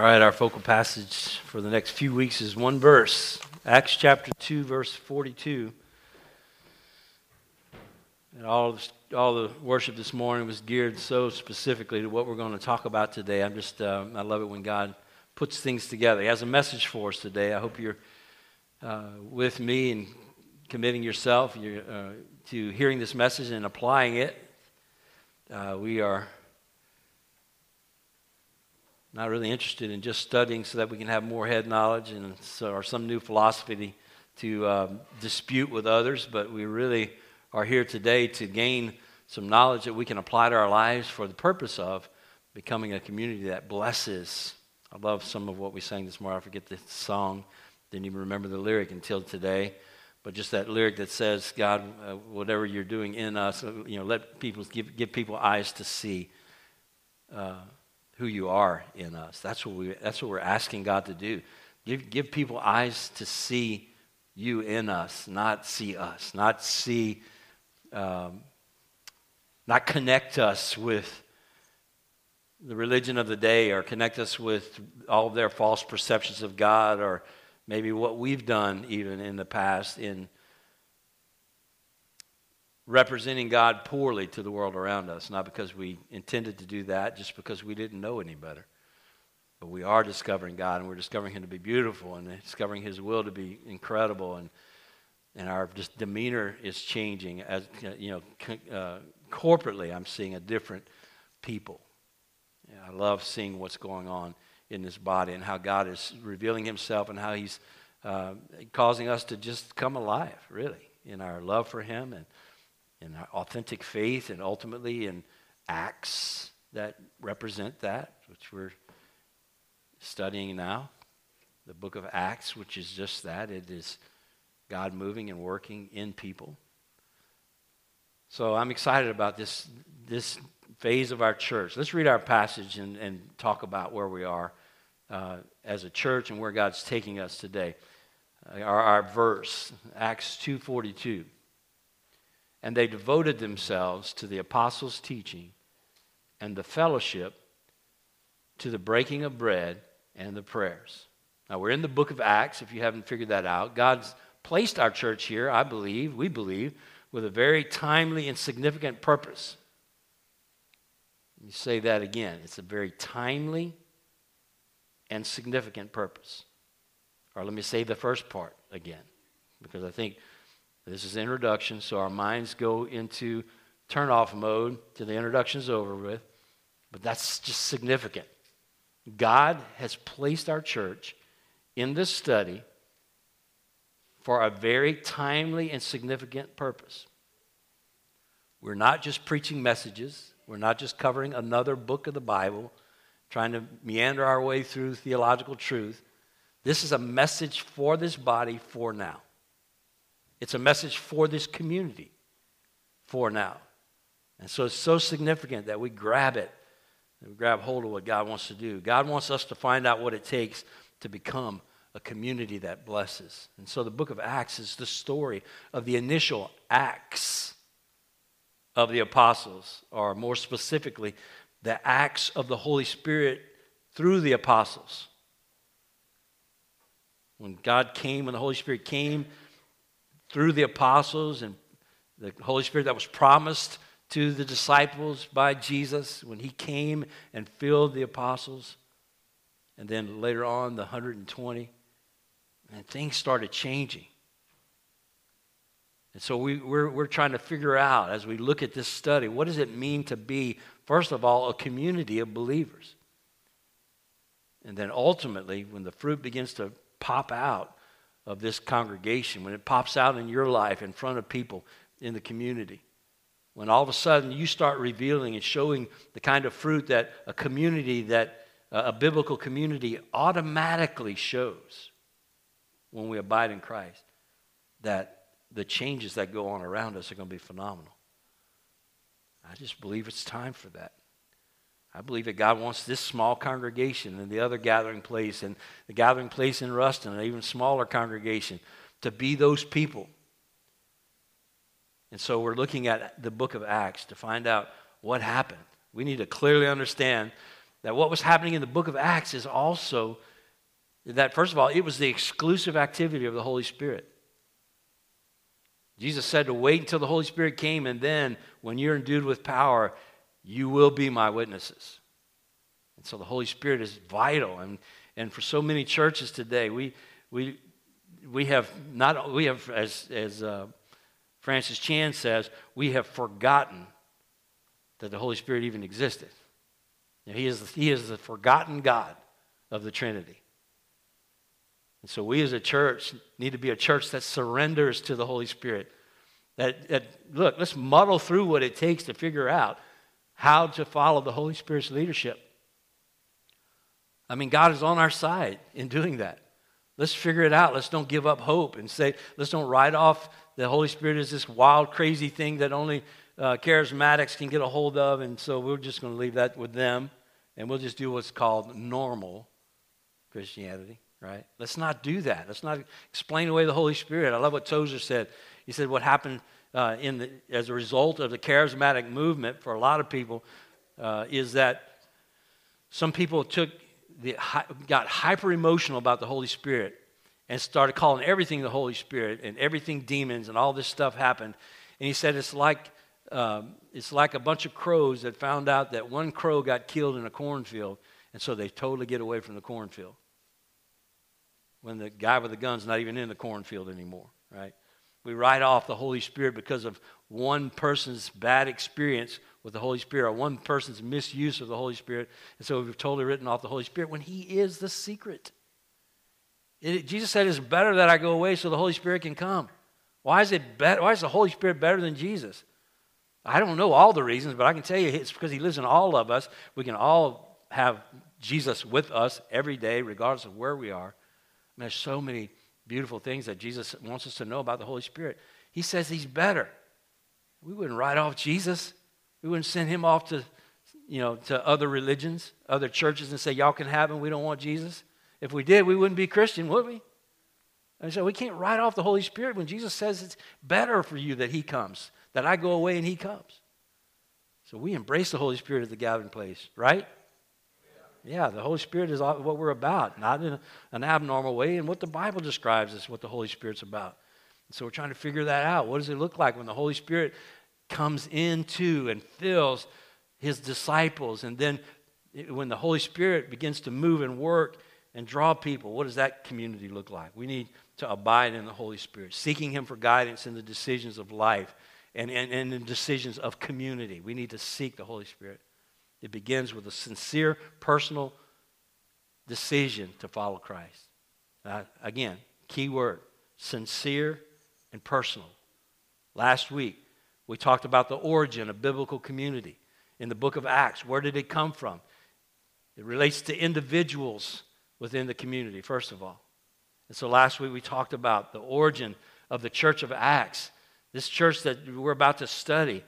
All right, our focal passage for the next few weeks is one verse Acts chapter 2, verse 42. And all, the, all the worship this morning was geared so specifically to what we're going to talk about today. I'm just, uh, I love it when God puts things together. He has a message for us today. I hope you're uh, with me and committing yourself uh, to hearing this message and applying it. Uh, we are not really interested in just studying so that we can have more head knowledge and so, or some new philosophy to, um, dispute with others, but we really are here today to gain some knowledge that we can apply to our lives for the purpose of becoming a community that blesses. I love some of what we sang this morning. I forget the song, didn't even remember the lyric until today. But just that lyric that says, God, uh, whatever you're doing in us, you know, let people give, give people eyes to see. Uh, who you are in us. That's what, we, that's what we're asking God to do. Give, give people eyes to see you in us, not see us, not see, um, not connect us with the religion of the day or connect us with all of their false perceptions of God or maybe what we've done even in the past in representing God poorly to the world around us, not because we intended to do that, just because we didn't know any better. But we are discovering God, and we're discovering Him to be beautiful, and discovering His will to be incredible, and and our just demeanor is changing as you know uh, corporately. I'm seeing a different people. I love seeing what's going on in this body and how God is revealing Himself and how He's uh, causing us to just come alive, really, in our love for Him and in authentic faith and ultimately in acts that represent that, which we're studying now. The book of Acts, which is just that it is God moving and working in people. So I'm excited about this, this phase of our church. Let's read our passage and, and talk about where we are uh, as a church and where God's taking us today. Uh, our, our verse, Acts 2.42 and they devoted themselves to the apostles' teaching and the fellowship, to the breaking of bread and the prayers. Now, we're in the book of Acts, if you haven't figured that out. God's placed our church here, I believe, we believe, with a very timely and significant purpose. Let me say that again. It's a very timely and significant purpose. Or let me say the first part again, because I think this is introduction, so our minds go into turn off mode till the introduction's over with. But that's just significant. God has placed our church in this study for a very timely and significant purpose. We're not just preaching messages, we're not just covering another book of the Bible, trying to meander our way through theological truth. This is a message for this body for now. It's a message for this community for now. And so it's so significant that we grab it, we grab hold of what God wants to do. God wants us to find out what it takes to become a community that blesses. And so the book of Acts is the story of the initial acts of the apostles, or more specifically, the acts of the Holy Spirit through the apostles. When God came, when the Holy Spirit came through the apostles and the Holy Spirit that was promised to the disciples by Jesus when he came and filled the apostles. And then later on, the 120. And things started changing. And so we, we're, we're trying to figure out as we look at this study what does it mean to be, first of all, a community of believers? And then ultimately, when the fruit begins to pop out, of this congregation, when it pops out in your life in front of people in the community, when all of a sudden you start revealing and showing the kind of fruit that a community that uh, a biblical community automatically shows when we abide in Christ, that the changes that go on around us are going to be phenomenal. I just believe it's time for that. I believe that God wants this small congregation and the other gathering place and the gathering place in Ruston, an even smaller congregation, to be those people. And so we're looking at the book of Acts to find out what happened. We need to clearly understand that what was happening in the book of Acts is also that, first of all, it was the exclusive activity of the Holy Spirit. Jesus said to wait until the Holy Spirit came, and then when you're endued with power, you will be my witnesses. And so the Holy Spirit is vital. And, and for so many churches today, we, we, we have not, we have, as, as uh, Francis Chan says, we have forgotten that the Holy Spirit even existed. He, is, he is the forgotten God of the Trinity. And so we as a church need to be a church that surrenders to the Holy Spirit. That, that look, let's muddle through what it takes to figure out how to follow the Holy Spirit's leadership. I mean, God is on our side in doing that. Let's figure it out. Let's don't give up hope and say, let's don't write off the Holy Spirit as this wild, crazy thing that only uh, charismatics can get a hold of. And so we're just going to leave that with them and we'll just do what's called normal Christianity, right? Let's not do that. Let's not explain away the Holy Spirit. I love what Tozer said. He said, What happened uh, in the, as a result of the charismatic movement for a lot of people uh, is that some people took the, got hyper emotional about the Holy Spirit and started calling everything the Holy Spirit and everything demons and all this stuff happened. And he said it's like um, it's like a bunch of crows that found out that one crow got killed in a cornfield, and so they totally get away from the cornfield. When the guy with the gun's not even in the cornfield anymore, right? We write off the Holy Spirit because of one person's bad experience with the Holy Spirit or one person's misuse of the Holy Spirit. And so we've totally written off the Holy Spirit when He is the secret. It, Jesus said, It's better that I go away so the Holy Spirit can come. Why is, it why is the Holy Spirit better than Jesus? I don't know all the reasons, but I can tell you it's because He lives in all of us. We can all have Jesus with us every day, regardless of where we are. Mean, there's so many beautiful things that Jesus wants us to know about the Holy Spirit. He says He's better. We wouldn't write off Jesus. We wouldn't send him off to, you know, to other religions, other churches, and say, y'all can have him. We don't want Jesus. If we did, we wouldn't be Christian, would we? And so we can't write off the Holy Spirit when Jesus says it's better for you that he comes, that I go away and he comes. So we embrace the Holy Spirit at the gathering place, right? Yeah, the Holy Spirit is what we're about, not in an abnormal way. And what the Bible describes is what the Holy Spirit's about. so we're trying to figure that out. What does it look like when the Holy Spirit comes into and fills his disciples. And then when the Holy Spirit begins to move and work and draw people, what does that community look like? We need to abide in the Holy Spirit, seeking him for guidance in the decisions of life and, and, and in decisions of community. We need to seek the Holy Spirit. It begins with a sincere, personal decision to follow Christ. Uh, again, key word sincere and personal. Last week, we talked about the origin of biblical community in the book of Acts. Where did it come from? It relates to individuals within the community, first of all. And so last week we talked about the origin of the church of Acts. This church that we're about to study,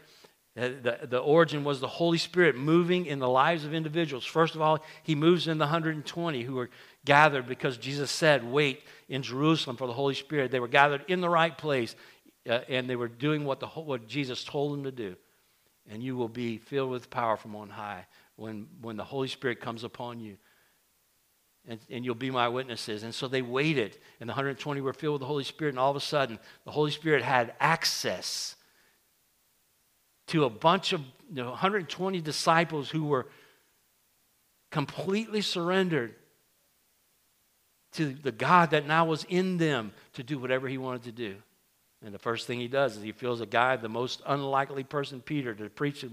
the, the origin was the Holy Spirit moving in the lives of individuals. First of all, he moves in the 120 who were gathered because Jesus said, Wait in Jerusalem for the Holy Spirit. They were gathered in the right place uh, and they were doing what, the, what Jesus told them to do. And you will be filled with power from on high when, when the Holy Spirit comes upon you. And, and you'll be my witnesses. And so they waited, and the 120 were filled with the Holy Spirit, and all of a sudden, the Holy Spirit had access to a bunch of you know, 120 disciples who were completely surrendered to the God that now was in them to do whatever he wanted to do. And the first thing he does is he fills a guy, the most unlikely person, Peter, to preach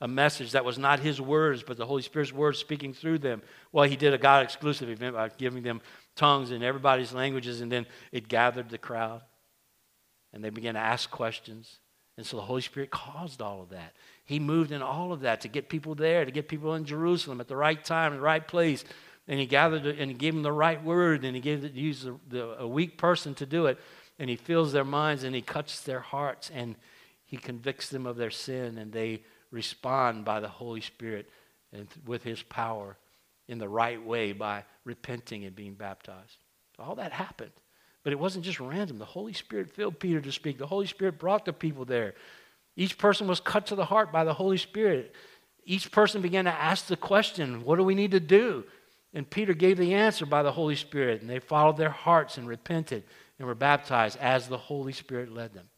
a message that was not his words, but the Holy Spirit's words speaking through them. Well, he did a God exclusive event by giving them tongues in everybody's languages, and then it gathered the crowd. And they began to ask questions. And so the Holy Spirit caused all of that. He moved in all of that to get people there, to get people in Jerusalem at the right time, the right place. And he gathered and he gave them the right word, and he gave it, used the, the, a weak person to do it and he fills their minds and he cuts their hearts and he convicts them of their sin and they respond by the Holy Spirit and with his power in the right way by repenting and being baptized. All that happened. But it wasn't just random. The Holy Spirit filled Peter to speak. The Holy Spirit brought the people there. Each person was cut to the heart by the Holy Spirit. each person began to ask the question, What do we need to do? And Peter gave the answer by the Holy Spirit, and they followed their hearts and repented and were baptized as the Holy Spirit led them.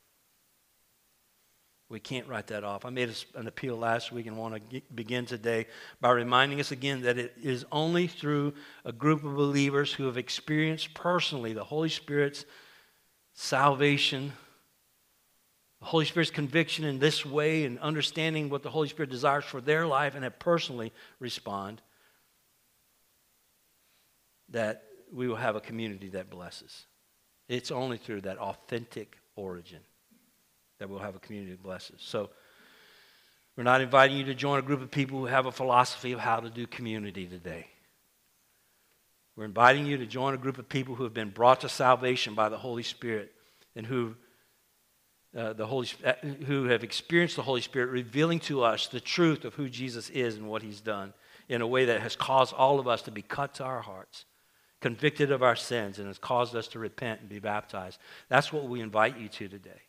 We can't write that off. I made an appeal last week and want to begin today by reminding us again that it is only through a group of believers who have experienced personally the Holy Spirit's salvation, the Holy Spirit's conviction in this way, and understanding what the Holy Spirit desires for their life and have personally respond, that we will have a community that blesses. It's only through that authentic origin that we'll have a community that blesses. So, we're not inviting you to join a group of people who have a philosophy of how to do community today. We're inviting you to join a group of people who have been brought to salvation by the Holy Spirit and who, uh, the Holy, uh, who have experienced the Holy Spirit revealing to us the truth of who Jesus is and what he's done in a way that has caused all of us to be cut to our hearts convicted of our sins and has caused us to repent and be baptized. That's what we invite you to today.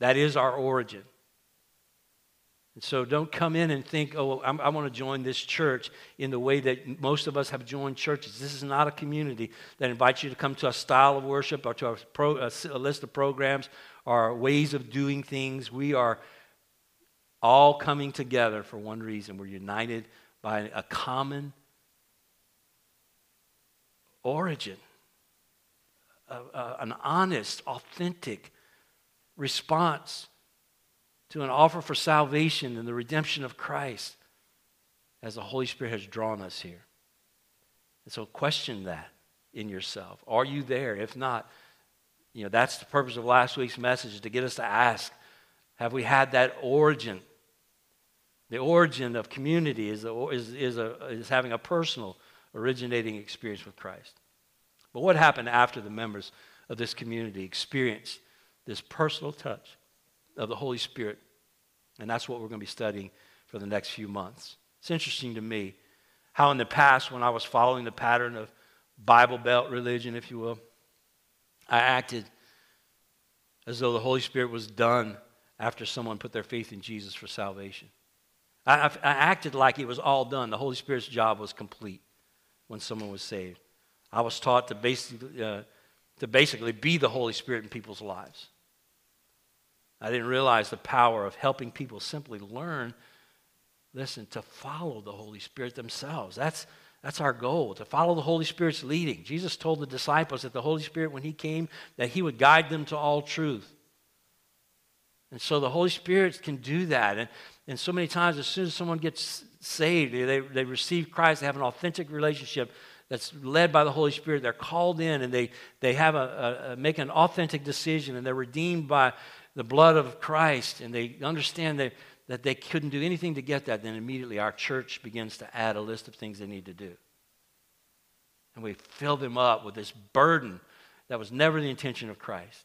That is our origin. And so don't come in and think, oh, i want to join this church in the way that most of us have joined churches. This is not a community that invites you to come to a style of worship or to a, pro, a, a list of programs or ways of doing things. We are all coming together for one reason. We're united by a common origin, an honest, authentic response to an offer for salvation and the redemption of Christ as the Holy Spirit has drawn us here. And so question that in yourself. Are you there? If not, you know, that's the purpose of last week's message to get us to ask, have we had that origin? The origin of community is, a, is, is, a, is having a personal originating experience with Christ. But what happened after the members of this community experienced this personal touch of the Holy Spirit? And that's what we're going to be studying for the next few months. It's interesting to me how, in the past, when I was following the pattern of Bible Belt religion, if you will, I acted as though the Holy Spirit was done after someone put their faith in Jesus for salvation. I, I, acted like it was all done. The Holy Spirit's job was complete when someone was saved. I was taught to basically, uh, to basically be the Holy Spirit in people's lives. I didn't realize the power of helping people simply learn, listen, to follow the Holy Spirit themselves. That's, that's our goal, to follow the Holy Spirit's leading. Jesus told the disciples that the Holy Spirit, when He came, that He would guide them to all truth. And so the Holy Spirit can do that. And, and so many times, as soon as someone gets saved, they, they receive Christ, they have an authentic relationship that's led by the Holy Spirit. They're called in and they, they have a, a, make an authentic decision and they're redeemed by the blood of Christ and they understand that, that they couldn't do anything to get that. Then immediately our church begins to add a list of things they need to do. And we fill them up with this burden that was never the intention of Christ.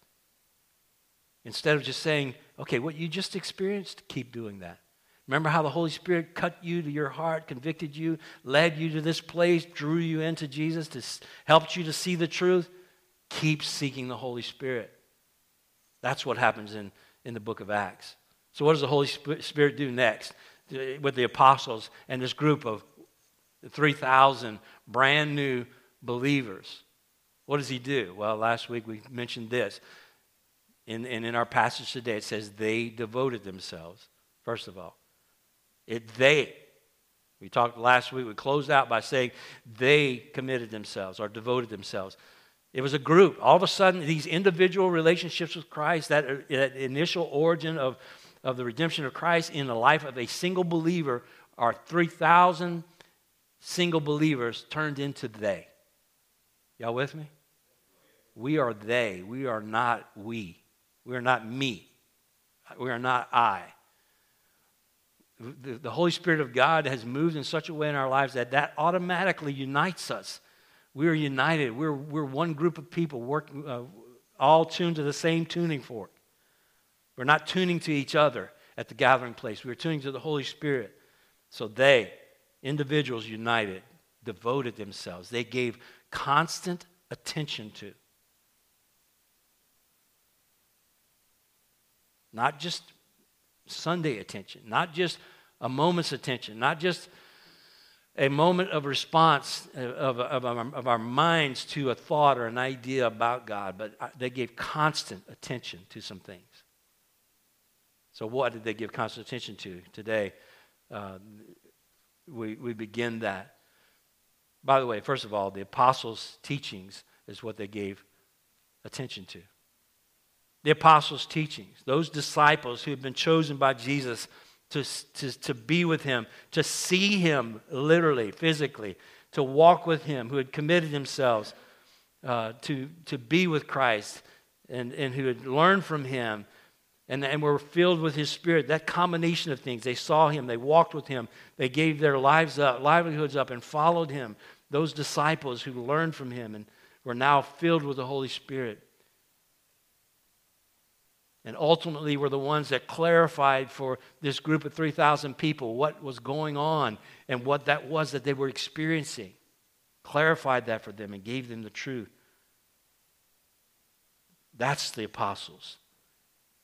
Instead of just saying, okay, what you just experienced, keep doing that. Remember how the Holy Spirit cut you to your heart, convicted you, led you to this place, drew you into Jesus, to helped you to see the truth? Keep seeking the Holy Spirit. That's what happens in, in the book of Acts. So, what does the Holy Spirit do next with the apostles and this group of 3,000 brand new believers? What does he do? Well, last week we mentioned this. In, and in our passage today, it says they devoted themselves, first of all. It they. We talked last week, we closed out by saying they committed themselves or devoted themselves. It was a group. All of a sudden, these individual relationships with Christ, that, that initial origin of, of the redemption of Christ in the life of a single believer, are 3,000 single believers turned into they. Y'all with me? We are they. We are not we. We are not me. We are not I the, the Holy Spirit of God has moved in such a way in our lives that that automatically unites us. We're united. We're, we're one group of people working, uh, all tuned to the same tuning fork. We're not tuning to each other at the gathering place. We're tuning to the Holy Spirit. So they, individuals united, devoted themselves. They gave constant attention to. Not just Sunday attention, not just a moment's attention, not just a moment of response of, of, of, our, of our minds to a thought or an idea about God, but uh, they gave constant attention to some things. So, what did they give constant attention to today? Uh, we, we begin that. By the way, first of all, the apostles' teachings is what they gave attention to. The apostles' teachings, those disciples who had been chosen by Jesus to, to, to be with him, to see him literally, physically, to walk with him, who had committed themselves uh, to, to be with Christ and, and who had learned from him and, and were filled with his spirit. That combination of things. They saw him, they walked with him, they gave their lives up, livelihoods up, and followed him. Those disciples who learned from him and were now filled with the Holy Spirit and ultimately were the ones that clarified for this group of 3,000 people what was going on and what that was that they were experiencing. Clarified that for them and gave them the truth. That's the apostles.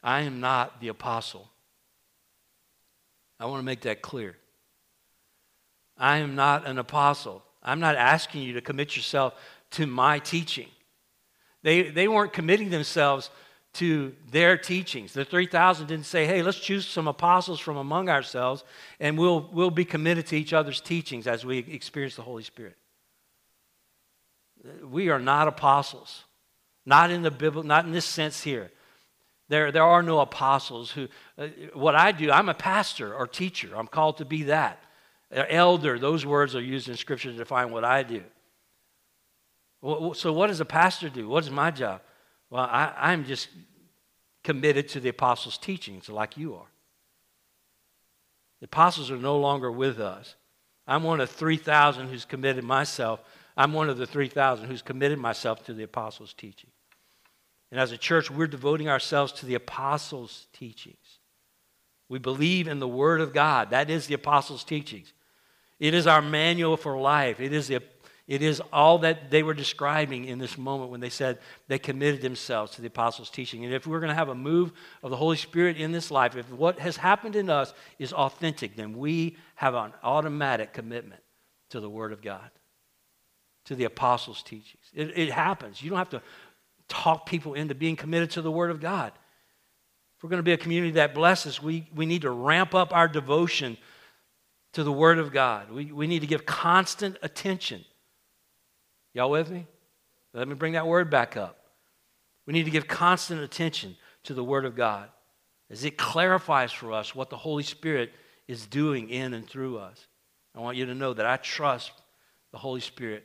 I am not the apostle. I want to make that clear. I am not an apostle. I'm not asking you to commit yourself to my teaching. They, they weren't committing themselves to their teachings. The 3,000 didn't say, hey, let's choose some apostles from among ourselves and we'll, we'll be committed to each other's teachings as we experience the Holy Spirit. We are not apostles, not in the Bible, not in this sense here. There, there are no apostles who, uh, what I do, I'm a pastor or teacher. I'm called to be that. Elder, those words are used in Scripture to define what I do. So, what does a pastor do? What is my job? Well, I, I'm just committed to the apostles' teachings like you are. The apostles are no longer with us. I'm one of 3,000 who's committed myself. I'm one of the 3,000 who's committed myself to the apostles' teaching. And as a church, we're devoting ourselves to the apostles' teachings. We believe in the Word of God. That is the apostles' teachings. It is our manual for life. It is the it is all that they were describing in this moment when they said they committed themselves to the apostles' teaching. And if we're going to have a move of the Holy Spirit in this life, if what has happened in us is authentic, then we have an automatic commitment to the Word of God, to the apostles' teachings. It, it happens. You don't have to talk people into being committed to the Word of God. If we're going to be a community that blesses, we, we need to ramp up our devotion to the Word of God. We, we need to give constant attention Y'all with me? Let me bring that word back up. We need to give constant attention to the Word of God as it clarifies for us what the Holy Spirit is doing in and through us. I want you to know that I trust the Holy Spirit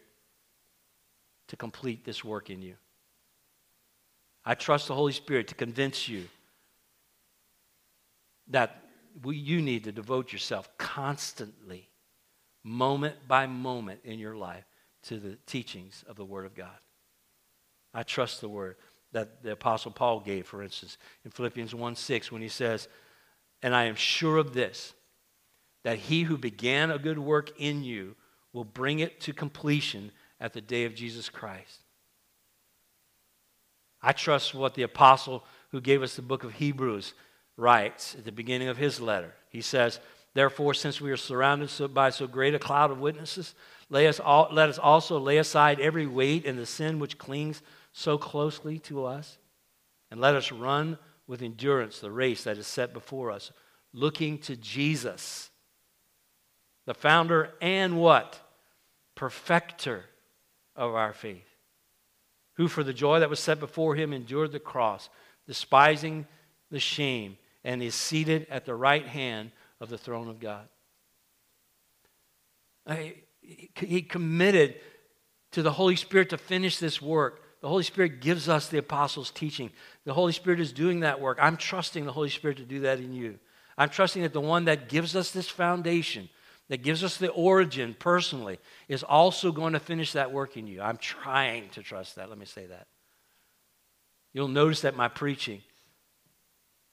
to complete this work in you. I trust the Holy Spirit to convince you that we, you need to devote yourself constantly, moment by moment in your life to the teachings of the Word of God. I trust the Word that the Apostle Paul gave, for instance, in Philippians 1 6, when he says, And I am sure of this, that he who began a good work in you will bring it to completion at the day of Jesus Christ. I trust what the apostle who gave us the book of Hebrews writes at the beginning of his letter. He says, Therefore, since we are surrounded by so great a cloud of witnesses, let us, let us also lay aside every weight and the sin which clings so closely to us, and let us run with endurance the race that is set before us, looking to Jesus, the founder and what? Perfecter of our faith, who for the joy that was set before him endured the cross, despising the shame, and is seated at the right hand of the throne of God. I, he committed to the Holy Spirit to finish this work. The Holy Spirit gives us the apostles' teaching. The Holy Spirit is doing that work. I'm trusting the Holy Spirit to do that in you. I'm trusting that the one that gives us this foundation, that gives us the origin personally, is also going to finish that work in you. I'm trying to trust that. Let me say that. You'll notice that my preaching,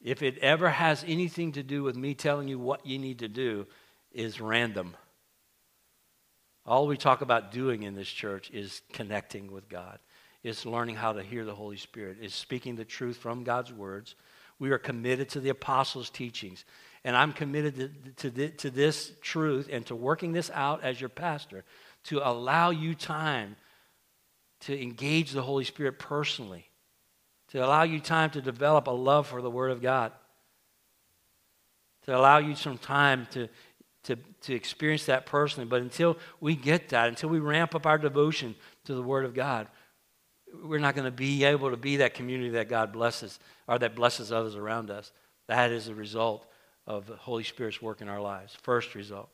if it ever has anything to do with me telling you what you need to do, is random. All we talk about doing in this church is connecting with God, is learning how to hear the Holy Spirit, is speaking the truth from God's words. We are committed to the apostles' teachings. And I'm committed to, to, to this truth and to working this out as your pastor to allow you time to engage the Holy Spirit personally, to allow you time to develop a love for the Word of God, to allow you some time to, to, to experience that personally. But until we get that, until we ramp up our devotion to the Word of God, we're not going to be able to be that community that God blesses or that blesses others around us. That is the result of the Holy Spirit's work in our lives. First result.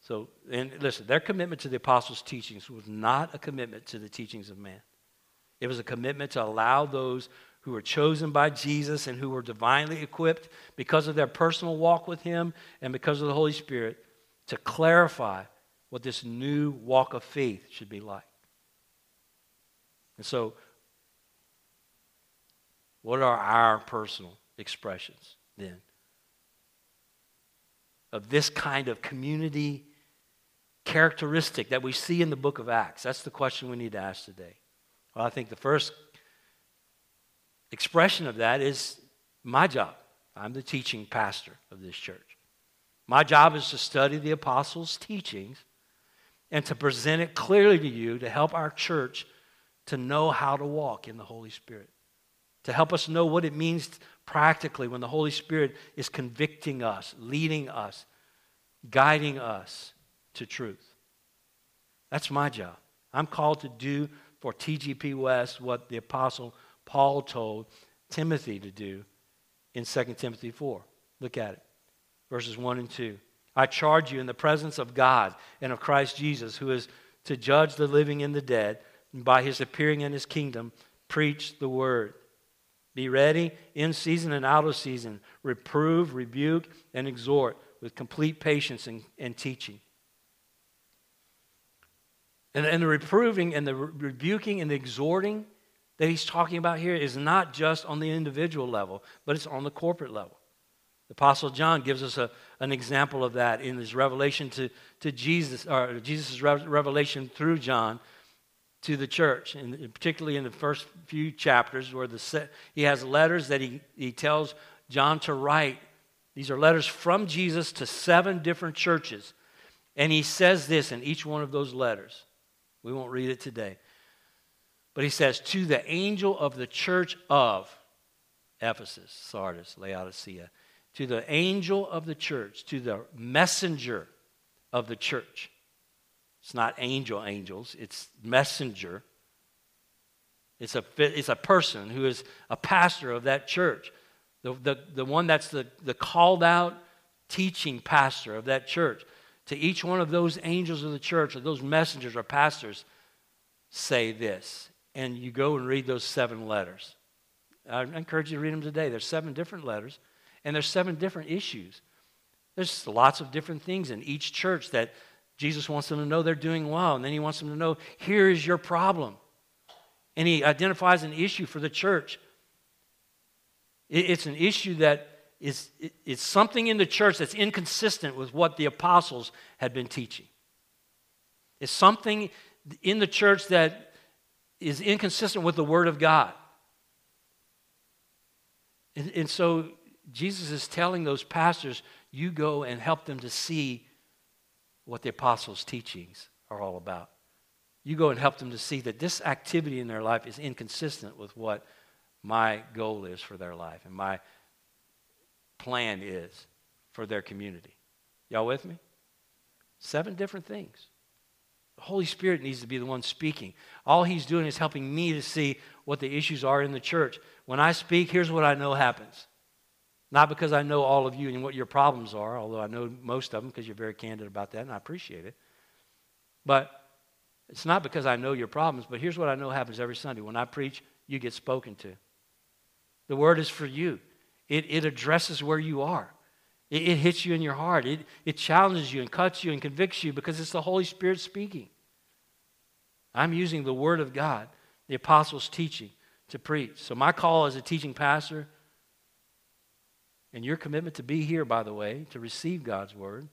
So, and listen, their commitment to the apostles' teachings was not a commitment to the teachings of man. It was a commitment to allow those who were chosen by Jesus and who were divinely equipped because of their personal walk with Him and because of the Holy Spirit to clarify what this new walk of faith should be like. And so, what are our personal expressions then of this kind of community characteristic that we see in the book of Acts? That's the question we need to ask today. Well, I think the first expression of that is my job. I'm the teaching pastor of this church. My job is to study the apostles' teachings and to present it clearly to you to help our church to know how to walk in the Holy Spirit, to help us know what it means practically when the Holy Spirit is convicting us, leading us, guiding us to truth. That's my job. I'm called to do for TGP West what the Apostle Paul told Timothy to do in 2 Timothy 4. Look at it. Verses 1 and 2. I charge you in the presence of God and of Christ Jesus, who is to judge the living and the dead, and by his appearing in his kingdom, preach the word. Be ready in season and out of season. Reprove, rebuke, and exhort with complete patience and, and teaching. And, and the reproving and the re- rebuking and the exhorting that he's talking about here is not just on the individual level, but it's on the corporate level. The Apostle John gives us a, an example of that in his revelation to, to Jesus, or Jesus' revelation through John to the church, and particularly in the first few chapters where the, he has letters that he, he tells John to write. These are letters from Jesus to seven different churches. And he says this in each one of those letters. We won't read it today. But he says, To the angel of the church of Ephesus, Sardis, Laodicea, to the angel of the church, to the messenger of the church. It's not angel angels, it's messenger. It's a, it's a person who is a pastor of that church. The, the, the one that's the, the called out teaching pastor of that church. To each one of those angels of the church, or those messengers or pastors, say this and you go and read those seven letters. I encourage you to read them today. There's seven different letters, and there's seven different issues. There's lots of different things in each church that Jesus wants them to know they're doing well, and then he wants them to know here is your problem. And he identifies an issue for the church. It's an issue that is it's something in the church that's inconsistent with what the apostles had been teaching. It's something in the church that is inconsistent with the Word of God. And, and so Jesus is telling those pastors, you go and help them to see what the apostles' teachings are all about. You go and help them to see that this activity in their life is inconsistent with what my goal is for their life and my plan is for their community. Y'all with me? Seven different things. Holy Spirit needs to be the one speaking. All He's doing is helping me to see what the issues are in the church. When I speak, here's what I know happens. Not because I know all of you and what your problems are, although I know most of them because you're very candid about that, and I appreciate it. But it's not because I know your problems, but here's what I know happens every Sunday. When I preach, you get spoken to. The word is for you, it, it addresses where you are. It, it hits you in your heart. It, it challenges you and cuts you and convicts you because it's the Holy Spirit speaking. I'm using the Word of God, the apostles' teaching, to preach. So, my call as a teaching pastor, and your commitment to be here, by the way, to receive God's Word,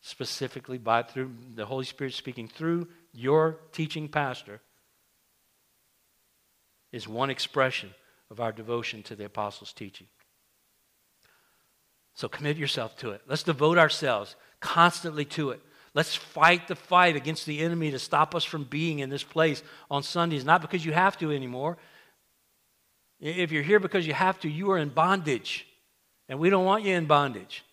specifically by through the Holy Spirit speaking through your teaching pastor, is one expression of our devotion to the apostles' teaching. So commit yourself to it. Let's devote ourselves constantly to it. Let's fight the fight against the enemy to stop us from being in this place on Sundays, not because you have to anymore. If you're here because you have to, you are in bondage. And we don't want you in bondage.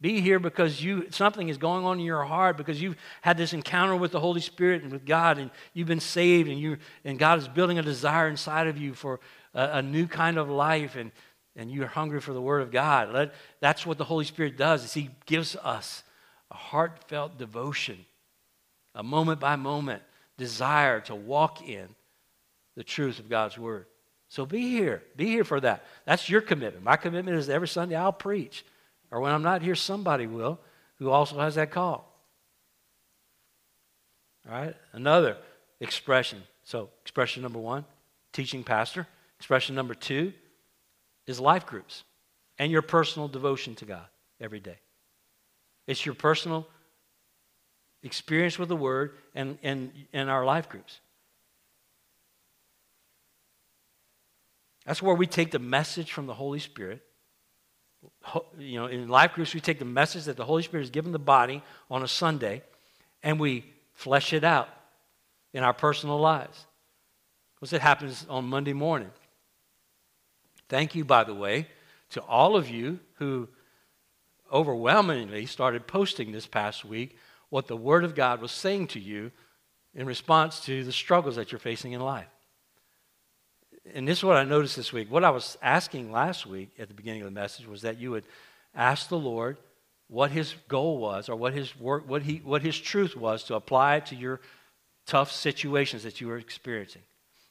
Be here because you something is going on in your heart because you've had this encounter with the Holy Spirit and with God and you've been saved and you and God is building a desire inside of you for a, a new kind of life and and you're hungry for the Word of God. Let, that's what the Holy Spirit does is He gives us a heartfelt devotion, a moment by moment desire to walk in the truth of God's Word. So be here. Be here for that. That's your commitment. My commitment is every Sunday I'll preach. Or when I'm not here, somebody will who also has that call. All right? Another expression. So, expression number one, teaching pastor. Expression number two is life groups and your personal devotion to God every day. It's your personal experience with the Word and, and, and our life groups. That's where we take the message from the Holy Spirit. You know, in life groups, we take the message that the Holy Spirit has given the body on a Sunday and we flesh it out in our personal lives. Because it happens on Monday morning. Thank you, by the way, to all of you who overwhelmingly started posting this past week what the Word of God was saying to you in response to the struggles that you're facing in life and this is what I noticed this week. What I was asking last week at the beginning of the message was that you would ask the Lord what his goal was or what his work what he what his truth was to apply to your tough situations that you were experiencing.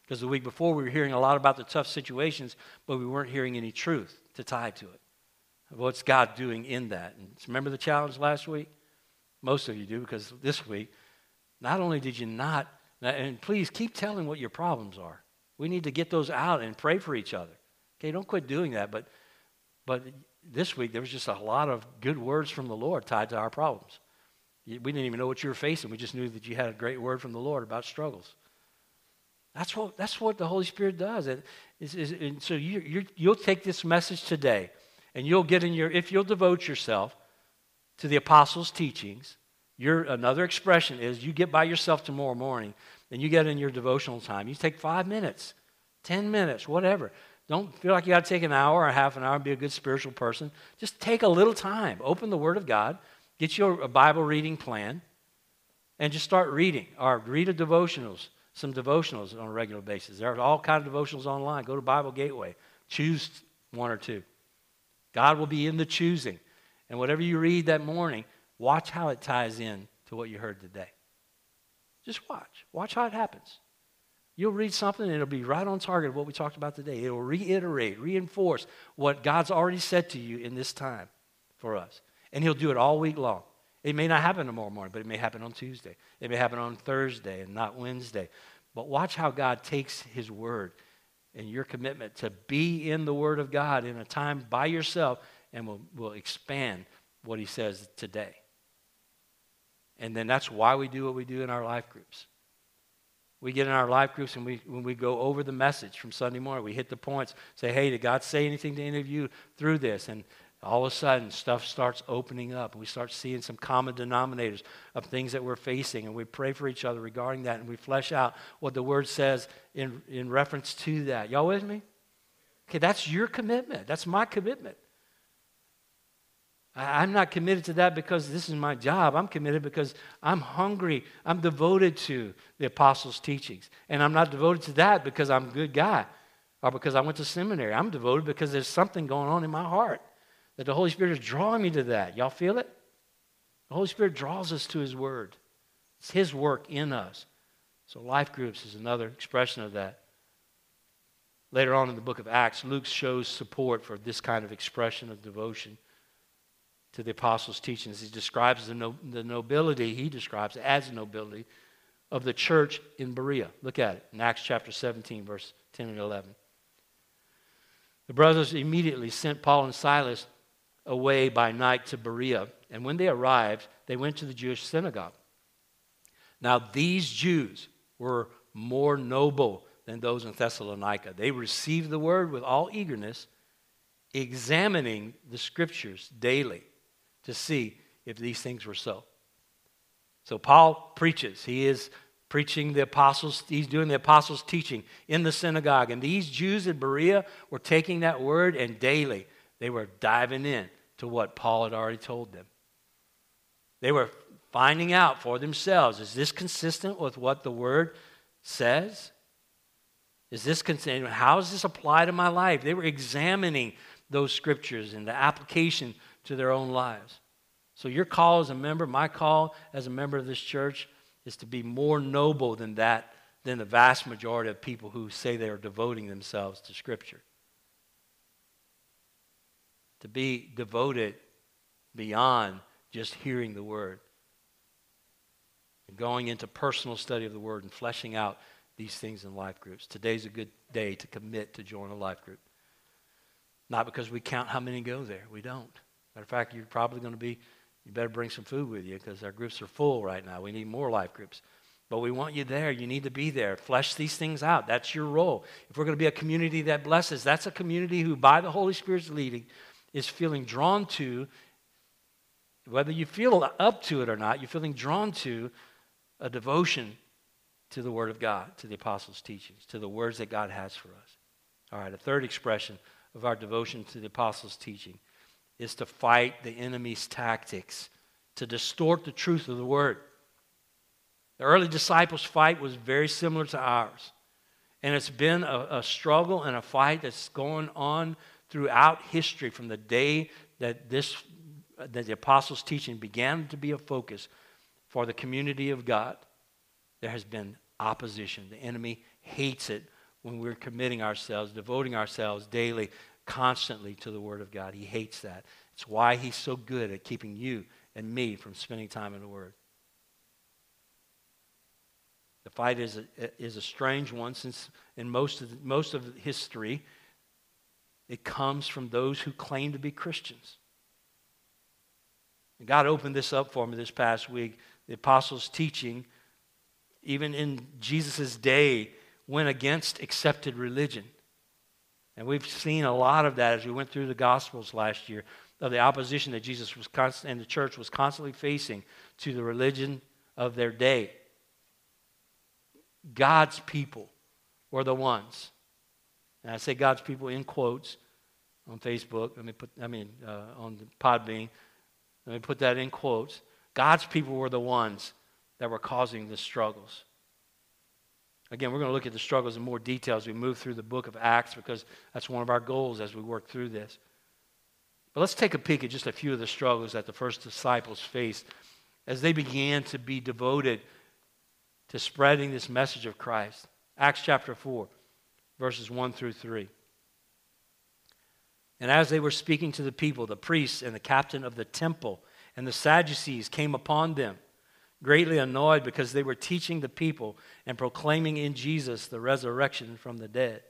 Because the week before we were hearing a lot about the tough situations, but we weren't hearing any truth to tie to it. What's God doing in that? And remember the challenge last week? Most of you do, because this week, not only did you not, and please keep telling what your problems are. We need to get those out and pray for each other. Okay, don't quit doing that. But, but this week, there was just a lot of good words from the Lord tied to our problems. We didn't even know what you were facing. We just knew that you had a great word from the Lord about struggles. That's what, that's what the Holy Spirit does. Is, and so you, you'll take this message today, and you'll get in your, if you'll devote yourself to the apostles' teachings, your, another expression is you get by yourself tomorrow morning and you get in your devotional time. You take five minutes, 10 minutes, whatever. Don't feel like you got to take an hour or half an hour and be a good spiritual person. Just take a little time. Open the Word of God, get your a Bible reading plan, and just start reading. Or read a devotionals, some devotionals on a regular basis. There are all kinds of devotionals online. Go to Bible Gateway. Choose one or two. God will be in the choosing. And whatever you read that morning, Watch how it ties in to what you heard today. Just watch. Watch how it happens. You'll read something and it'll be right on target of what we talked about today. It'll reiterate, reinforce what God's already said to you in this time for us. And He'll do it all week long. It may not happen tomorrow morning, but it may happen on Tuesday. It may happen on Thursday and not Wednesday. But watch how God takes His word and your commitment to be in the Word of God in a time by yourself and will, will expand what He says today. And then that's why we do what we do in our life groups. We get in our life groups and we, when we go over the message from Sunday morning, we hit the points, say, hey, did God say anything to any of you through this? And all of a sudden, stuff starts opening up. We start seeing some common denominators of things that we're facing. And we pray for each other regarding that. And we flesh out what the Word says in, in reference to that. Y'all with me? Okay, that's your commitment. That's my commitment. I'm not committed to that because this is my job. I'm committed because I'm hungry. I'm devoted to the apostles' teachings. And I'm not devoted to that because I'm a good guy or because I went to seminary. I'm devoted because there's something going on in my heart that the Holy Spirit is drawing me to that. Y'all feel it? The Holy Spirit draws us to His Word, it's His work in us. So, life groups is another expression of that. Later on in the book of Acts, Luke shows support for this kind of expression of devotion to the apostles' teachings. He describes the, no, the nobility, he describes as nobility of the church in Berea. Look at it in Acts chapter 17, verse 10 and 11. The brothers immediately sent Paul and Silas away by night to Berea, and when they arrived, they went to the Jewish synagogue. Now, these Jews were more noble than those in Thessalonica. They received the word with all eagerness examining the scriptures daily to see if these things were so. So Paul preaches. He is preaching the apostles, he's doing the apostles' teaching in the synagogue. And these Jews in Berea were taking that word and daily they were diving in to what Paul had already told them. They were finding out for themselves is this consistent with what the word says? Is this consistent? How does this apply to my life? They were examining those scriptures and the application to their own lives. So, your call as a member, my call as a member of this church, is to be more noble than that, than the vast majority of people who say they are devoting themselves to Scripture. To be devoted beyond just hearing the Word, and going into personal study of the Word and fleshing out these things in life groups. Today's a good day to commit to join a life group. Not because we count how many go there. We don't. Matter of fact, you're probably going to be you better bring some food with you because our groups are full right now. We need more life groups. But we want you there. You need to be there. Flesh these things out. That's your role. If we're going to be a community that blesses, that's a community who, by the Holy Spirit's leading, is feeling drawn to, whether you feel up to it or not, you're feeling drawn to a devotion to the Word of God, to the apostles' teachings, to the words that God has for us. All right, a third expression of our devotion to the apostles' teaching is to fight the enemy's tactics, to distort the truth of the word. The early disciples' fight was very similar to ours. And it's been a, a, struggle and a fight that's going on throughout history from the day that this that the apostles' teaching began to be a focus for the community of God. There has been opposition. The enemy hates it when we're committing ourselves, devoting ourselves daily constantly to the Word of God. He hates that. It's why he's so good at keeping you and me from spending time in the Word. The fight is a, is a strange one since in most of, most of history, it comes from those who claim to be Christians. And God opened this up for me this past week. The apostles' teaching, even in Jesus' day, went against accepted religion. And we've seen a lot of that as we went through the Gospels last year, of the opposition that Jesus was and the church was constantly facing to the religion of their day. God's people were the ones. And I say God's people in quotes on Facebook. Let me put, I mean, uh, on Podbean. Let me put that in quotes. God's people were the ones that were causing the struggles. Again, we're going to look at the struggles in more detail as we move through the book of Acts because that's one of our goals as we work through this. But let's take a peek at just a few of the struggles that the first disciples faced as they began to be devoted to spreading this message of Christ. Acts chapter 4, verses 1 through 3. And as they were speaking to the people, the priests and the captain of the temple and the Sadducees came upon them greatly annoyed because they were teaching the people and proclaiming in Jesus the resurrection from the dead.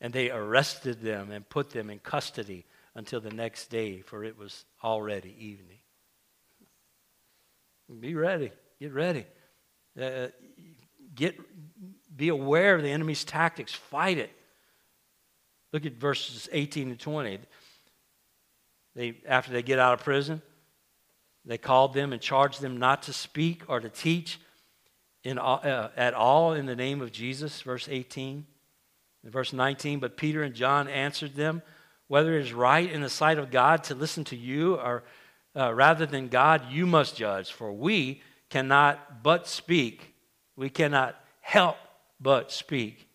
And they arrested them and put them in custody until the next day, for it was already evening. Be ready. Get ready. Uh, get, be aware of the enemy's tactics. Fight it. Look at verses 18 and 20. They, after they get out of prison, they called them and charged them not to speak or to teach in, uh, at all in the name of Jesus, verse 18. In verse 19, but Peter and John answered them, whether it is right in the sight of God to listen to you or uh, rather than God, you must judge, for we cannot but speak. We cannot help but speak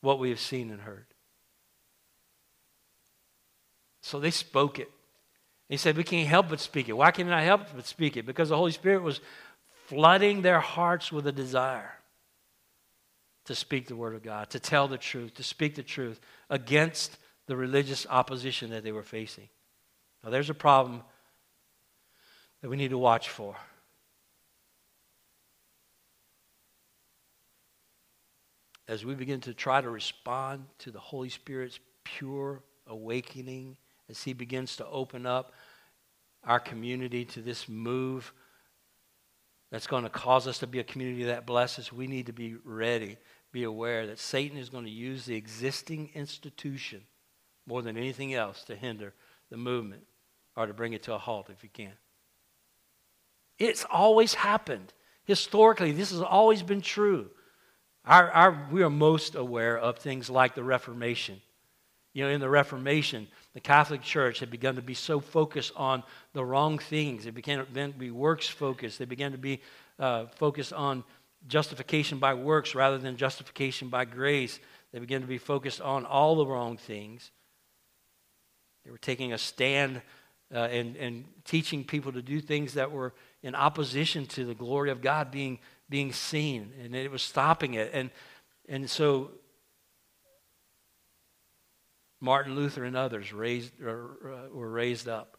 what we have seen and heard. So they spoke it. He said, We can't help but speak it. Why can't I help but speak it? Because the Holy Spirit was flooding their hearts with a desire to speak the Word of God, to tell the truth, to speak the truth against the religious opposition that they were facing. Now, there's a problem that we need to watch for. As we begin to try to respond to the Holy Spirit's pure awakening as He begins to open up our community to this move that's going to cause us to be a community that blesses, we need to be ready, be aware that Satan is going to use the existing institution more than anything else to hinder the movement or to bring it to a halt if you can. It's always happened. Historically, this has always been true. Our, our, we are most aware of things like the Reformation. You know, in the Reformation, the Catholic Church had begun to be so focused on the wrong things. It began to be works focused. They began to be uh, focused on justification by works rather than justification by grace. They began to be focused on all the wrong things. They were taking a stand uh, and, and teaching people to do things that were in opposition to the glory of God being, being seen, and it was stopping it. And, and so Martin Luther and others raised, uh, were raised up.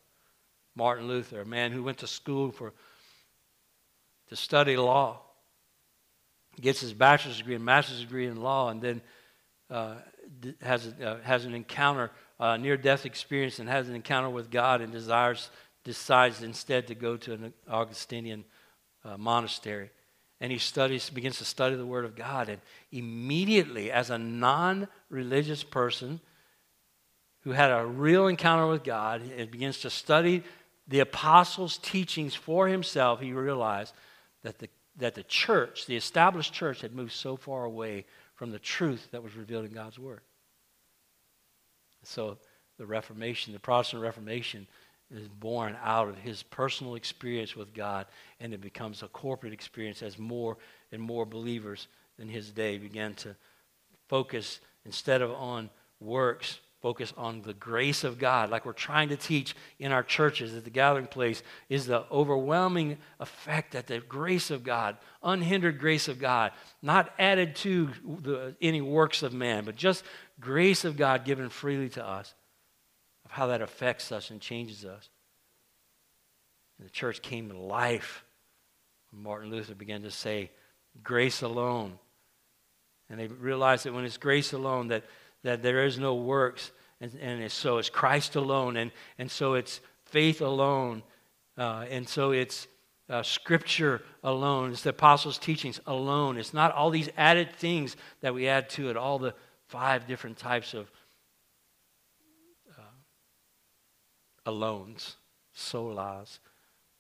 Martin Luther, a man who went to school for, to study law, gets his bachelor's degree and master's degree in law, and then uh, has, uh, has an encounter, uh, near death experience, and has an encounter with God and desires, decides instead to go to an Augustinian uh, monastery. And he studies, begins to study the Word of God. And immediately, as a non religious person who had a real encounter with God and begins to study the apostles' teachings for himself, he realized that the, that the church, the established church, had moved so far away from the truth that was revealed in God's Word. So the Reformation, the Protestant Reformation, is born out of his personal experience with God, and it becomes a corporate experience as more and more believers in his day began to focus instead of on works focus on the grace of God, like we're trying to teach in our churches at the gathering place, is the overwhelming effect that the grace of God, unhindered grace of God, not added to the, any works of man, but just grace of God given freely to us, of how that affects us and changes us. And the church came to life Martin Luther began to say, grace alone. And they realized that when it's grace alone, that that there is no works. And, and so it's Christ alone. And, and so it's faith alone. Uh, and so it's uh, scripture alone. It's the apostles' teachings alone. It's not all these added things that we add to it, all the five different types of uh, alones, solas,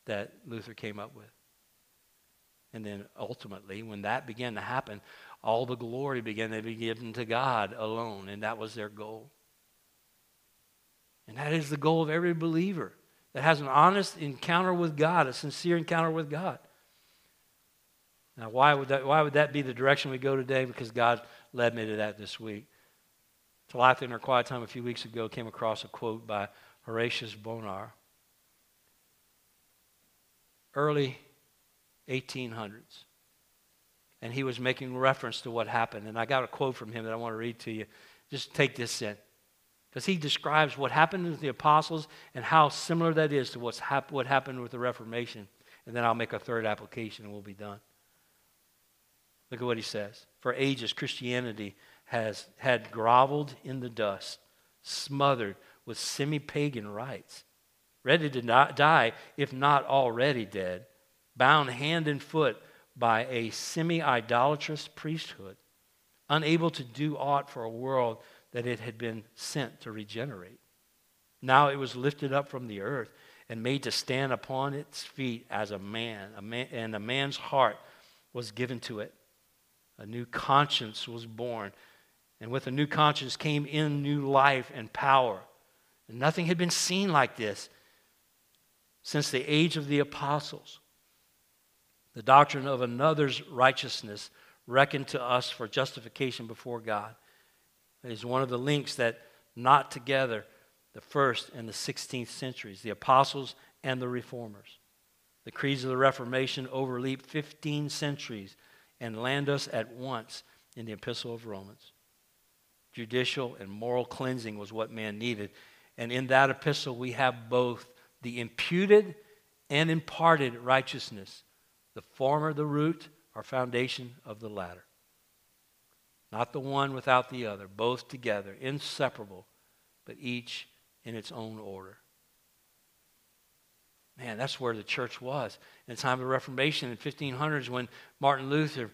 that Luther came up with. And then ultimately, when that began to happen, all the glory began to be given to God alone, and that was their goal. And that is the goal of every believer that has an honest encounter with God, a sincere encounter with God. Now, why would that, why would that be the direction we go today? Because God led me to that this week. Talitha, in our quiet time a few weeks ago, came across a quote by Horatius Bonar. Early 1800s and he was making reference to what happened. And I got a quote from him that I want to read to you. Just take this in. Because he describes what happened with the apostles and how similar that is to what's hap- what happened with the Reformation. And then I'll make a third application and we'll be done. Look at what he says. For ages, Christianity has had groveled in the dust, smothered with semi pagan rites, ready to not die, if not already dead, bound hand and foot by a semi idolatrous priesthood, unable to do aught for a world that it had been sent to regenerate. Now it was lifted up from the earth and made to stand upon its feet as a man, a man and a man's heart was given to it. A new conscience was born, and with a new conscience came in new life and power. And nothing had been seen like this since the age of the apostles the doctrine of another's righteousness reckoned to us for justification before God. It is one of the links that knot together the first and the 16th centuries, the apostles and the reformers. The creeds of the Reformation overleap 15 centuries and land us at once in the Epistle of Romans. Judicial and moral cleansing was what man needed. And in that epistle, we have both the imputed and imparted righteousness the former the root or foundation of the latter. Not the one without the other, both together, inseparable, but each in its own order. Man, that's where the church was. In the time of the Reformation in 1500s when Martin Luther,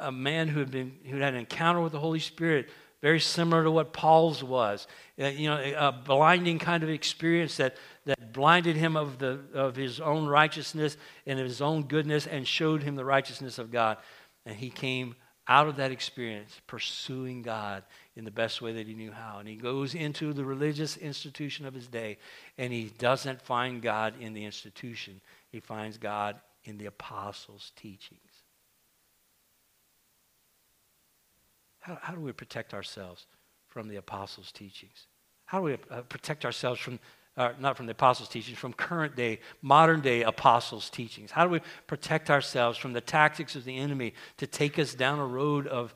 a man who had, been, who had an encounter with the Holy Spirit, very similar to what Paul's was. Uh, you know, a blinding kind of experience that, that blinded him of, the, of his own righteousness and of his own goodness and showed him the righteousness of God. And he came out of that experience pursuing God in the best way that he knew how. And he goes into the religious institution of his day and he doesn't find God in the institution, he finds God in the apostles' teachings. How, how do we protect ourselves from the apostles' teachings? How do we uh, protect ourselves from, uh, not from the apostles' teachings, from current day, modern day apostles' teachings? How do we protect ourselves from the tactics of the enemy to take us down a road of,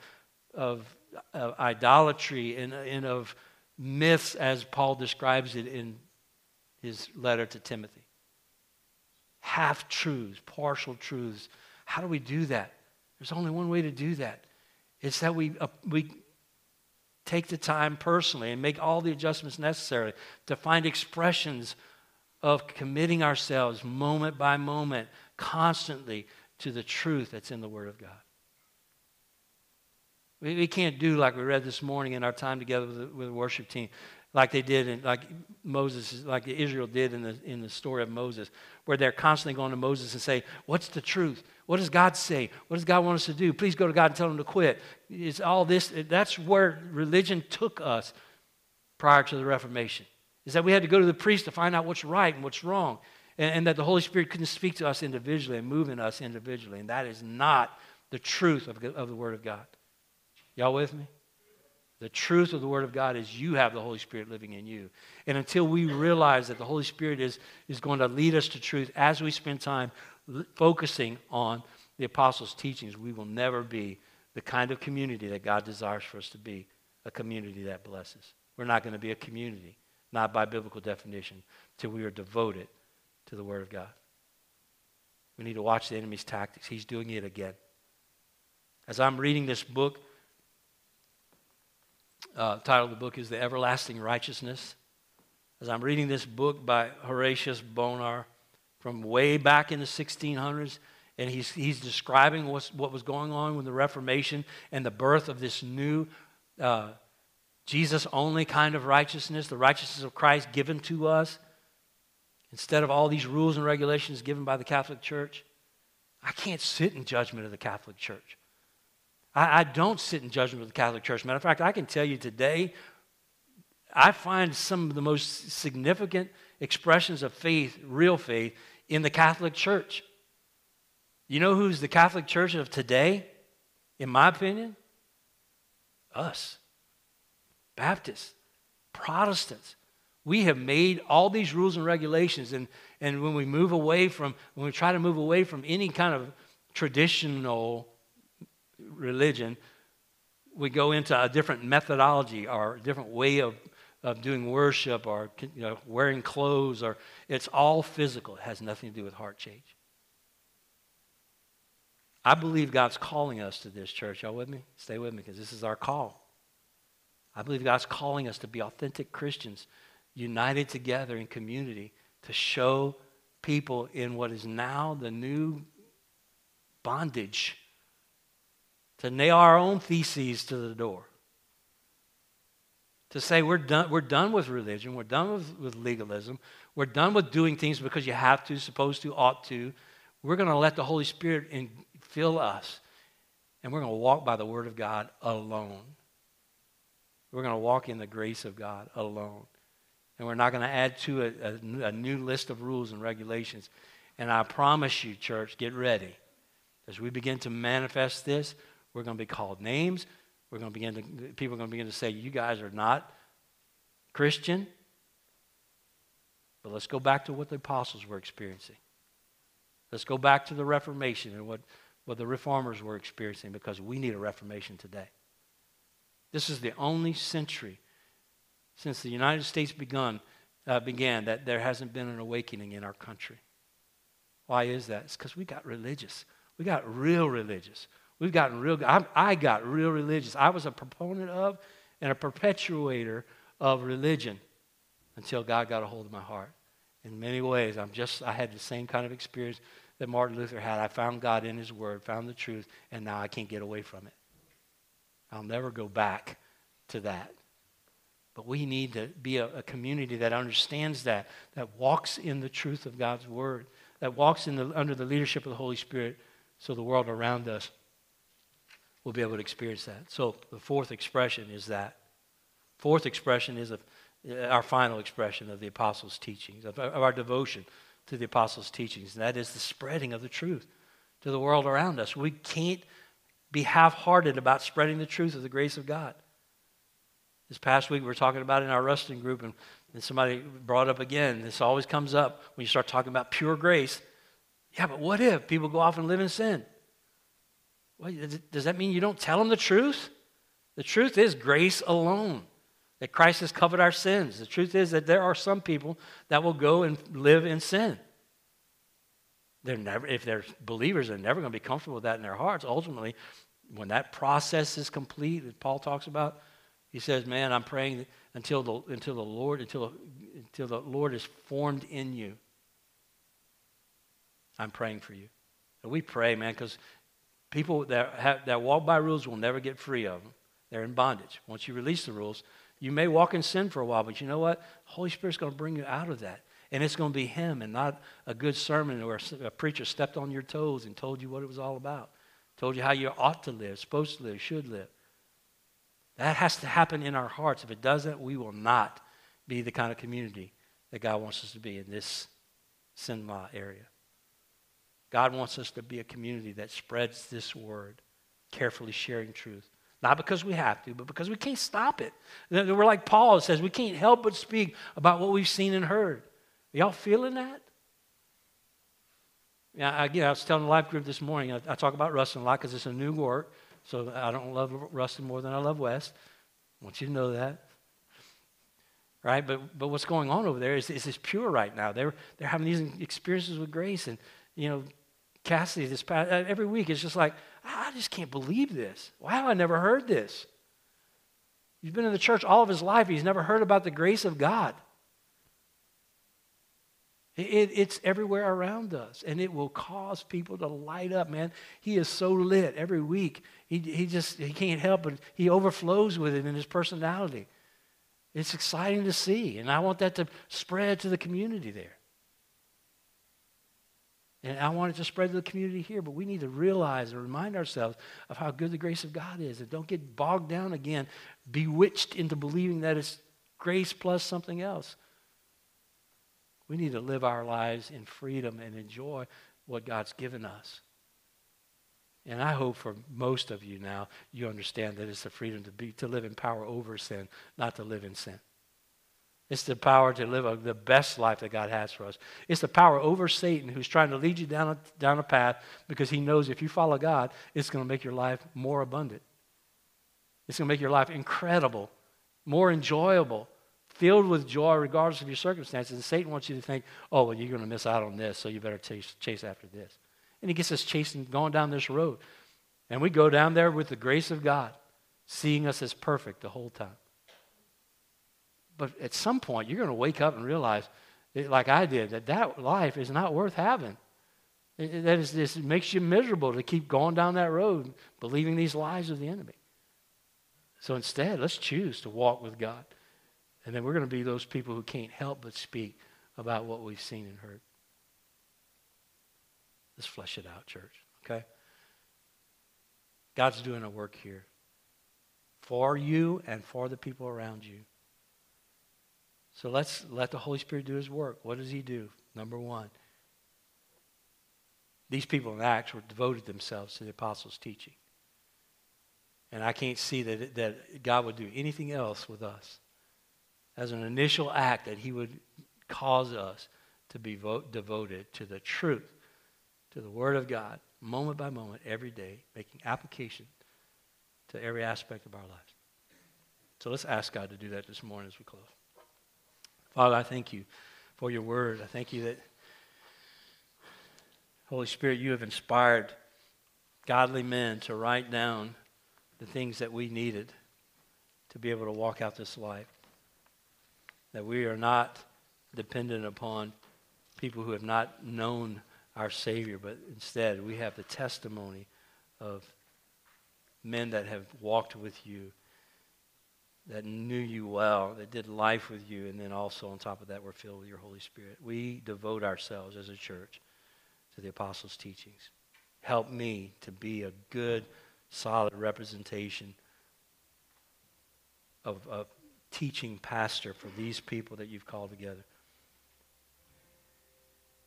of, of idolatry and, and of myths, as Paul describes it in his letter to Timothy? Half truths, partial truths. How do we do that? There's only one way to do that it's that we, uh, we take the time personally and make all the adjustments necessary to find expressions of committing ourselves moment by moment, constantly to the truth that's in the Word of God. We, we can't do like we read this morning in our time together with the, with the worship team like they did in like Moses, like Israel did in the in the story of Moses, where they're constantly going to Moses and say, "What's the truth? What does God say? What does God want us to do? Please go to God and tell him to quit." It's all this. That's where religion took us prior to the Reformation. Is that we had to go to the priest to find out what's right and what's wrong, and, and that the Holy Spirit couldn't speak to us individually and move in us individually, and that is not the truth of, of the Word of God. Y'all with me? The truth of the Word of God is you have the Holy Spirit living in you. And until we realize that the Holy Spirit is, is going to lead us to truth as we spend time focusing on the apostles' teachings, we will never be the kind of community that God desires for us to be a community that blesses. We're not going to be a community, not by biblical definition, till we are devoted to the Word of God. We need to watch the enemy's tactics. He's doing it again. As I'm reading this book, uh, title of the book is The Everlasting Righteousness. As I'm reading this book by Horatius Bonar from way back in the 1600s, and he's, he's describing what's, what was going on with the Reformation and the birth of this new uh, Jesus only kind of righteousness, the righteousness of Christ given to us, instead of all these rules and regulations given by the Catholic Church. I can't sit in judgment of the Catholic Church. I, I don't sit in judgment with the Catholic Church. Matter of fact, I can tell you today, I find some of the most significant expressions of faith, real faith, in the Catholic Church. You know who's the Catholic Church of today, in my opinion? Us. Baptists, Protestants. We have made all these rules and regulations, and, and when we move away from, when we try to move away from any kind of traditional religion, we go into a different methodology or a different way of, of doing worship or you know, wearing clothes, or it's all physical. It has nothing to do with heart change. I believe God's calling us to this church. Y'all with me? Stay with me because this is our call. I believe God's calling us to be authentic Christians, united together in community to show people in what is now the new bondage to nail our own theses to the door. To say we're done, we're done with religion, we're done with, with legalism, we're done with doing things because you have to, supposed to, ought to. We're going to let the Holy Spirit in, fill us, and we're going to walk by the Word of God alone. We're going to walk in the grace of God alone. And we're not going to add to it a, a, new list of rules and regulations. And I promise you, church, get ready. As we begin to manifest this, we're going to be called names. We're going to begin to, people are going to begin to say, you guys are not Christian. But let's go back to what the apostles were experiencing. Let's go back to the Reformation and what, what the reformers were experiencing because we need a Reformation today. This is the only century since the United States begun, uh, began that there hasn't been an awakening in our country. Why is that? It's because we got religious. We got real religious. We've gotten real, I, I got real religious. I was a proponent of and a perpetuator of religion until God got a hold of my heart. In many ways, I'm just, I had the same kind of experience that Martin Luther had. I found God in His Word, found the truth, and now I can't get away from it. I'll never go back to that. But we need to be a, a, community that understands that, that walks in the truth of God's word, that walks in the, under the leadership of the Holy Spirit so the world around us will be able to experience that. So the fourth expression is that. Fourth expression is a, uh, our final expression of the apostles' teachings, of, our devotion to the apostles' teachings, and that is the spreading of the truth to the world around us. We can't be half hearted about spreading the truth of the grace of God. This past week, we were talking about in our Ruston group, and, and somebody brought up again. This always comes up when you start talking about pure grace. Yeah, but what if people go off and live in sin? Well, does that mean you don't tell them the truth? The truth is grace alone, that Christ has covered our sins. The truth is that there are some people that will go and live in sin. They're never, if they're believers, they're never going to be comfortable with that in their hearts. Ultimately, when that process is complete, that Paul talks about, he says, "Man, I'm praying until the until the Lord until until the Lord is formed in you. I'm praying for you." And we pray, man, because people that have, that walk by rules will never get free of them. They're in bondage. Once you release the rules, you may walk in sin for a while, but you know what? Holy Spirit's going to bring you out of that. And it's going to be Him and not a good sermon where a preacher stepped on your toes and told you what it was all about, told you how you ought to live, supposed to live, should live. That has to happen in our hearts. If it doesn't, we will not be the kind of community that God wants us to be in this sin law area. God wants us to be a community that spreads this word, carefully sharing truth. Not because we have to, but because we can't stop it. We're like Paul says, we can't help but speak about what we've seen and heard. Are y'all feeling that? Yeah, again, I was telling the life group this morning, I, I talk about Ruston a lot because it's a new work. So I don't love Ruston more than I love West. I want you to know that. Right? But, but what's going on over there is, is this pure right now. They're, they're having these experiences with grace. And, you know, Cassidy, this past, uh, every week, it's just like, I just can't believe this. Wow, I never heard this. He's been in the church all of his life. He's never heard about the grace of God. It, it's everywhere around us, and it will cause people to light up, man. He is so lit every week. He, he just he can't help it. He overflows with it in his personality. It's exciting to see, and I want that to spread to the community there. And I want it to spread to the community here, but we need to realize and remind ourselves of how good the grace of God is. And don't get bogged down again, bewitched into believing that it's grace plus something else. We need to live our lives in freedom and enjoy what God's given us. And I hope for most of you now, you understand that it's the freedom to be to live in power over sin, not to live in sin. It's the power to live a, the best life that God has for us. It's the power over Satan who's trying to lead you down a, down a path because he knows if you follow God, it's going to make your life more abundant. It's going to make your life incredible, more enjoyable, filled with joy regardless of your circumstances. And Satan wants you to think, oh, well, you're going to miss out on this, so you better chase, chase after this. And he gets us chasing, going down this road. And we go down there with the grace of God, seeing us as perfect the whole time. But at some point, you're going to wake up and realize, eh, like I did, that that life is not worth having. It, that is, this makes you miserable to keep going down that road, believing these lies of the enemy. So instead, let's choose to walk with God. And then we're going to be those people who can't help but speak about what we've seen and heard. Let's flesh it out, church, okay? God's doing a work here for you and for the people around you. So let's let the Holy Spirit do his work. What does he do? Number one, these people in Acts were devoted themselves to the apostles' teaching. And I can't see that, that God would do anything else with us as an initial act that he would cause us to be vote, devoted to the truth, to the Word of God, moment by moment, every day, making application to every aspect of our lives. So let's ask God to do that this morning as we close. Father, I thank you for your word. I thank you that, Holy Spirit, you have inspired godly men to write down the things that we needed to be able to walk out this life that we are not dependent upon people who have not known our Savior, but instead we have the testimony of men that have walked with you that knew you well, that did life with you, and then also on top of that, we're filled with your Holy Spirit. We devote ourselves as a church to the apostles' teachings. Help me to be a good, solid representation of a teaching pastor for these people that you've called together.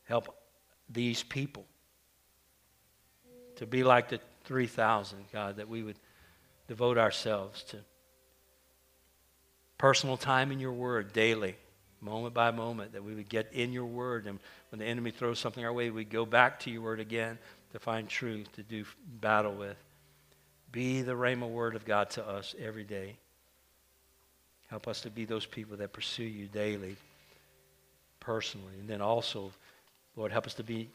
Help these people to be like the 3,000, God, that we would devote ourselves to personal time in your word daily, moment by moment, that we would get in your word. And when the enemy throws something our way, we'd go back to your word again to find truth, to do battle with. Be the Rhema word of God to us every day. Help us to be those people that pursue you daily, personally. And then also, Lord, help us to be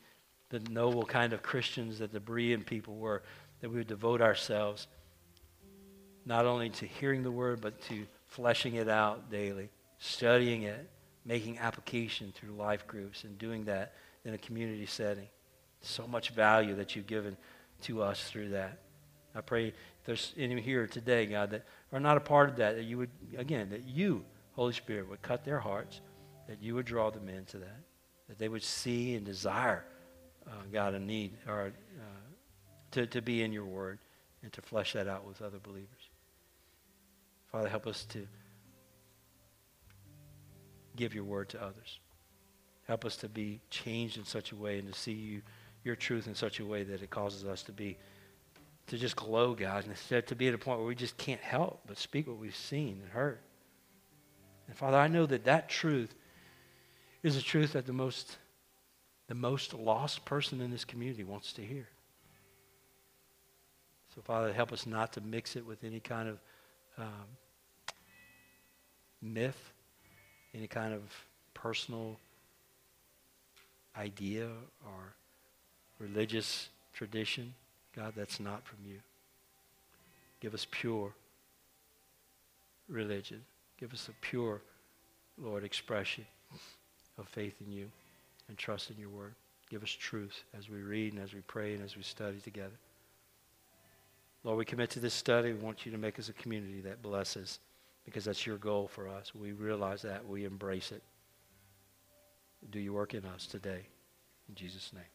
the noble kind of Christians that the Berean people were, that we would devote ourselves not only to hearing the word, but to fleshing it out daily, studying it, making application through life groups, and doing that in a community setting. So much value that you've given to us through that. I pray if there's any here today, God, that are not a part of that, that you would, again, that you, Holy Spirit, would cut their hearts, that you would draw them into that, that they would see and desire, uh, God, a need or uh, to, to be in your word and to flesh that out with other believers. Father, help us to give your word to others. Help us to be changed in such a way and to see you, your truth in such a way that it causes us to be, to just glow, God, and instead to be at a point where we just can't help but speak what we've seen and heard. And Father, I know that that truth is a truth that the most, the most lost person in this community wants to hear. So, Father, help us not to mix it with any kind of um, myth, any kind of personal idea or religious tradition. God, that's not from you. Give us pure religion. Give us a pure, Lord, expression of faith in you and trust in your word. Give us truth as we read and as we pray and as we study together. Lord, we commit to this study. We want you to make us a community that blesses because that's your goal for us. We realize that. We embrace it. Do your work in us today. In Jesus' name.